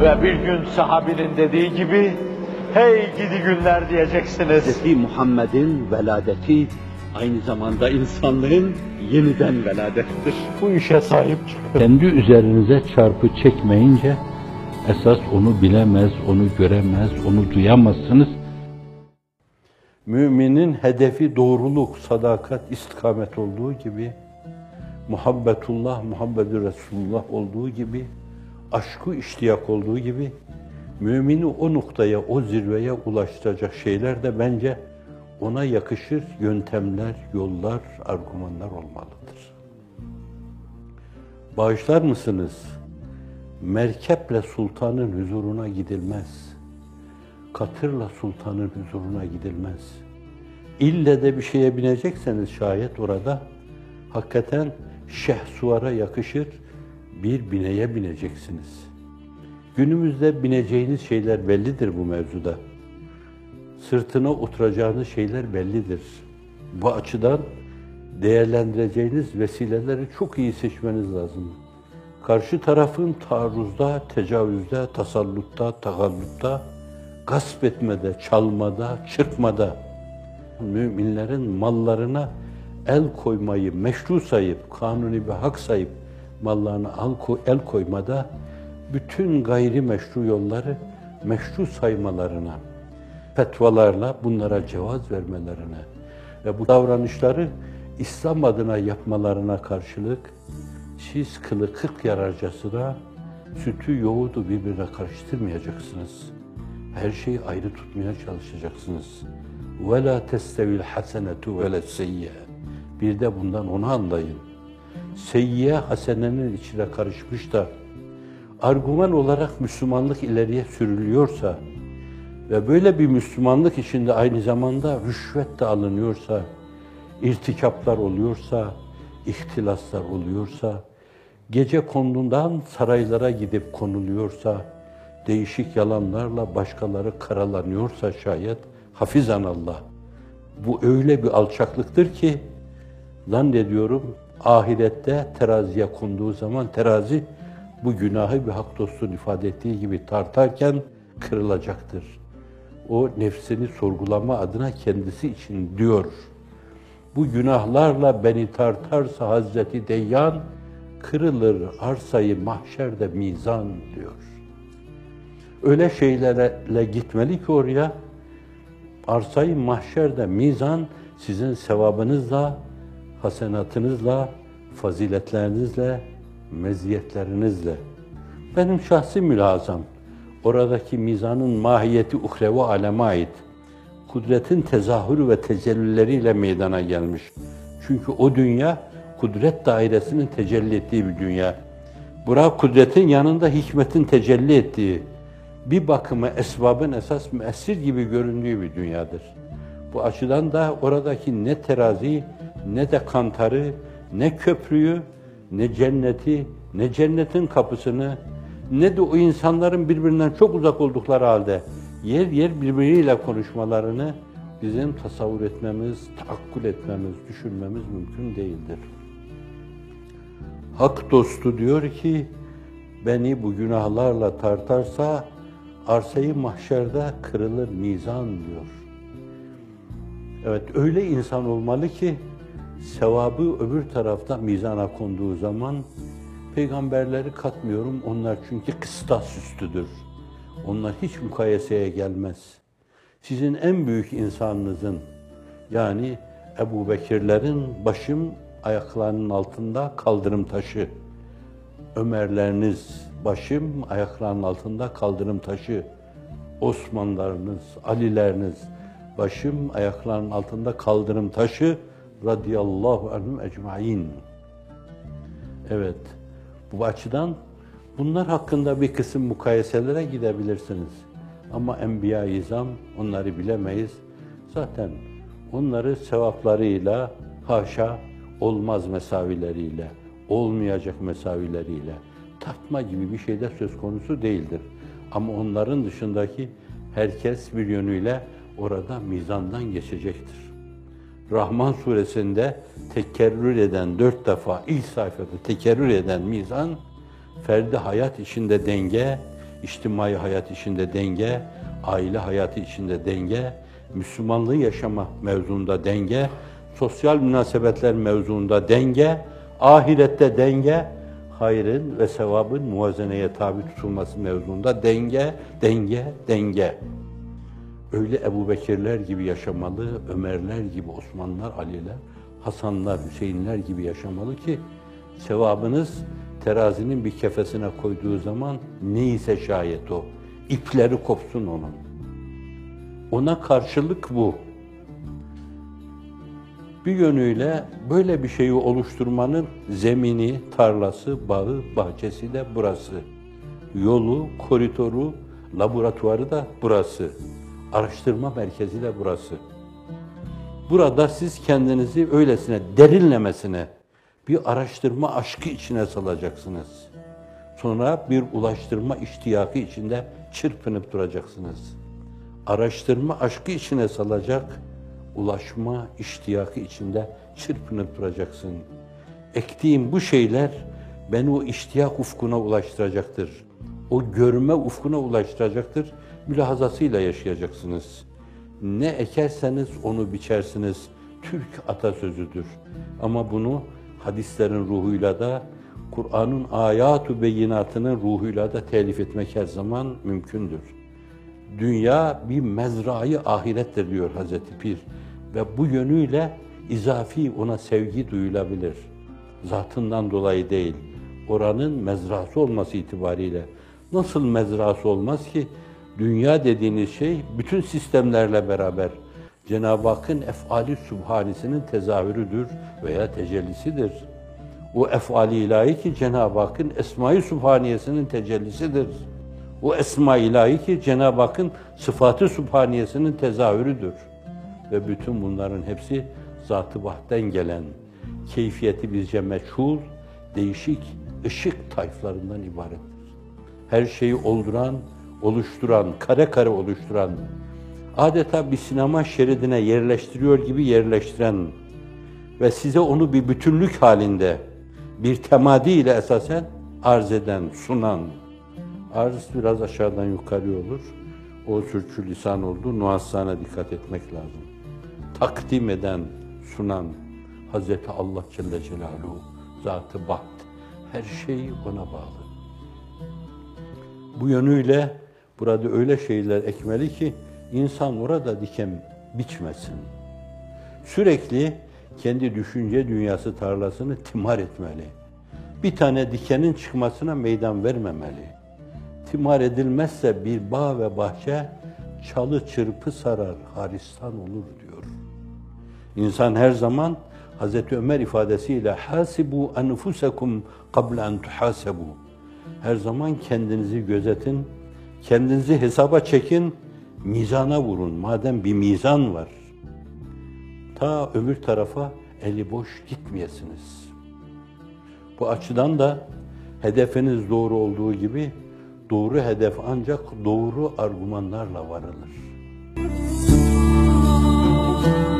Ve bir gün sahabinin dediği gibi, hey gidi günler diyeceksiniz. Hz. Muhammed'in veladeti aynı zamanda insanlığın yeniden veladettir. Bu işe sahip çıkın. Kendi üzerinize çarpı çekmeyince esas onu bilemez, onu göremez, onu duyamazsınız. Müminin hedefi doğruluk, sadakat, istikamet olduğu gibi, muhabbetullah, muhabbetü Resulullah olduğu gibi, aşkı iştiyak olduğu gibi, mümini o noktaya, o zirveye ulaştıracak şeyler de bence ona yakışır yöntemler, yollar, argümanlar olmalıdır. Bağışlar mısınız? Merkeple sultanın huzuruna gidilmez. Katırla sultanın huzuruna gidilmez. İlle de bir şeye binecekseniz şayet orada hakikaten şehsuvara yakışır bir bineye bineceksiniz. Günümüzde bineceğiniz şeyler bellidir bu mevzuda. Sırtına oturacağınız şeyler bellidir. Bu açıdan değerlendireceğiniz vesileleri çok iyi seçmeniz lazım. Karşı tarafın taarruzda, tecavüzde, tasallutta, tagallutta, gasp etmede, çalmada, çırpmada, müminlerin mallarına el koymayı meşru sayıp, kanuni bir hak sayıp mallarına el koymada bütün gayri meşru yolları meşru saymalarına, fetvalarla bunlara cevaz vermelerine ve bu davranışları İslam adına yapmalarına karşılık siz kılı kırk yararcasına sütü yoğurdu birbirine karıştırmayacaksınız. Her şeyi ayrı tutmaya çalışacaksınız. وَلَا تَسْتَوِ الْحَسَنَةُ وَلَا السَّيِّئَ Bir de bundan onu anlayın. Seyyiye hasenenin içine karışmış da argüman olarak Müslümanlık ileriye sürülüyorsa ve böyle bir Müslümanlık içinde aynı zamanda rüşvet de alınıyorsa, irtikaplar oluyorsa, ihtilaslar oluyorsa, gece konduğundan saraylara gidip konuluyorsa, değişik yalanlarla başkaları karalanıyorsa şayet, hafizan Allah. Bu öyle bir alçaklıktır ki, zannediyorum ahirette teraziye konduğu zaman terazi bu günahı bir hak dostun ifade ettiği gibi tartarken kırılacaktır. O nefsini sorgulama adına kendisi için diyor. Bu günahlarla beni tartarsa Hazreti Deyyan, kırılır arsayı mahşerde mizan diyor. Öyle şeylerle gitmeli ki oraya, arsayı mahşerde mizan sizin sevabınızla, hasenatınızla, faziletlerinizle, meziyetlerinizle. Benim şahsi mülazam, oradaki mizanın mahiyeti uhrevi aleme ait. Kudretin tezahürü ve tecellüleriyle meydana gelmiş. Çünkü o dünya, kudret dairesinin tecelli ettiği bir dünya. Bura kudretin yanında hikmetin tecelli ettiği, bir bakıma esbabın esas müessir gibi göründüğü bir dünyadır. Bu açıdan da oradaki ne terazi, ne de kantarı, ne köprüyü, ne cenneti, ne cennetin kapısını, ne de o insanların birbirinden çok uzak oldukları halde yer yer birbiriyle konuşmalarını bizim tasavvur etmemiz, tahakkül etmemiz, düşünmemiz mümkün değildir. Hak dostu diyor ki, beni bu günahlarla tartarsa arsayı mahşerde kırılır mizan diyor. Evet öyle insan olmalı ki sevabı öbür tarafta mizana konduğu zaman peygamberleri katmıyorum. Onlar çünkü kıstas üstüdür. Onlar hiç mukayeseye gelmez. Sizin en büyük insanınızın yani Ebu Bekirlerin başım ayaklarının altında kaldırım taşı. Ömerleriniz başım ayaklarının altında kaldırım taşı. Osmanlarınız, Alileriniz başım ayaklarının altında kaldırım taşı radıyallahu anhum ecmain. Evet, bu açıdan bunlar hakkında bir kısım mukayeselere gidebilirsiniz. Ama Enbiya-i İzam onları bilemeyiz. Zaten onları sevaplarıyla, haşa olmaz mesavileriyle, olmayacak mesavileriyle tartma gibi bir şey de söz konusu değildir. Ama onların dışındaki herkes bir yönüyle orada mizandan geçecektir. Rahman suresinde tekerrür eden dört defa ilk sayfada tekerrür eden mizan, ferdi hayat içinde denge, içtimai hayat içinde denge, aile hayatı içinde denge, Müslümanlığı yaşama mevzuunda denge, sosyal münasebetler mevzuunda denge, ahirette denge, hayrın ve sevabın muvazeneye tabi tutulması mevzuunda denge, denge, denge. Öyle Ebu Bekirler gibi yaşamalı, Ömerler gibi, Osmanlılar, Aliler, Hasanlar, Hüseyinler gibi yaşamalı ki sevabınız terazinin bir kefesine koyduğu zaman neyse şayet o, ipleri kopsun onun. Ona karşılık bu. Bir yönüyle böyle bir şeyi oluşturmanın zemini, tarlası, bağı, bahçesi de burası. Yolu, koridoru, laboratuvarı da burası. Araştırma merkezi de burası. Burada siz kendinizi öylesine derinlemesine bir araştırma aşkı içine salacaksınız. Sonra bir ulaştırma iştiyakı içinde çırpınıp duracaksınız. Araştırma aşkı içine salacak, ulaşma iştiyakı içinde çırpınıp duracaksın. Ektiğim bu şeyler beni o iştiyak ufkuna ulaştıracaktır. O görme ufkuna ulaştıracaktır. Mülahazasıyla yaşayacaksınız. Ne ekerseniz onu biçersiniz. Türk atasözüdür. Ama bunu hadislerin ruhuyla da, Kur'an'ın ayatu beyinatının ruhuyla da telif etmek her zaman mümkündür. Dünya bir mezrayı ahirettir diyor Hazreti Pir. Ve bu yönüyle izafi ona sevgi duyulabilir. Zatından dolayı değil, oranın mezrası olması itibariyle. Nasıl mezrası olmaz ki? Dünya dediğiniz şey bütün sistemlerle beraber Cenab-ı Hakk'ın efali subhanisinin tezahürüdür veya tecellisidir. O efali ilahi ki Cenab-ı Hakk'ın esma-i subhaniyesinin tecellisidir. O esma ilahi ki Cenab-ı Hakk'ın sıfatı subhaniyesinin tezahürüdür. Ve bütün bunların hepsi zat-ı vahden gelen, keyfiyeti bizce meçhul, değişik ışık tayflarından ibarettir. Her şeyi olduran, oluşturan, kare kare oluşturan, adeta bir sinema şeridine yerleştiriyor gibi yerleştiren ve size onu bir bütünlük halinde bir temadi ile esasen arz eden, sunan, arz biraz aşağıdan yukarı olur. O sürçü lisan oldu, nuanslarına dikkat etmek lazım. Takdim eden, sunan Hazreti Allah Celle Celaluhu, Zat-ı Baht, her şey ona bağlı. Bu yönüyle burada öyle şeyler ekmeli ki insan orada diken biçmesin. Sürekli kendi düşünce dünyası tarlasını timar etmeli. Bir tane dikenin çıkmasına meydan vermemeli. Timar edilmezse bir bağ ve bahçe çalı çırpı sarar, haristan olur diyor. İnsan her zaman Hazreti Ömer ifadesiyle hasibu enfusekum qabla en tuhasabu. Her zaman kendinizi gözetin, Kendinizi hesaba çekin, mizana vurun. Madem bir mizan var, ta öbür tarafa eli boş gitmeyesiniz. Bu açıdan da hedefiniz doğru olduğu gibi doğru hedef ancak doğru argümanlarla varılır. Müzik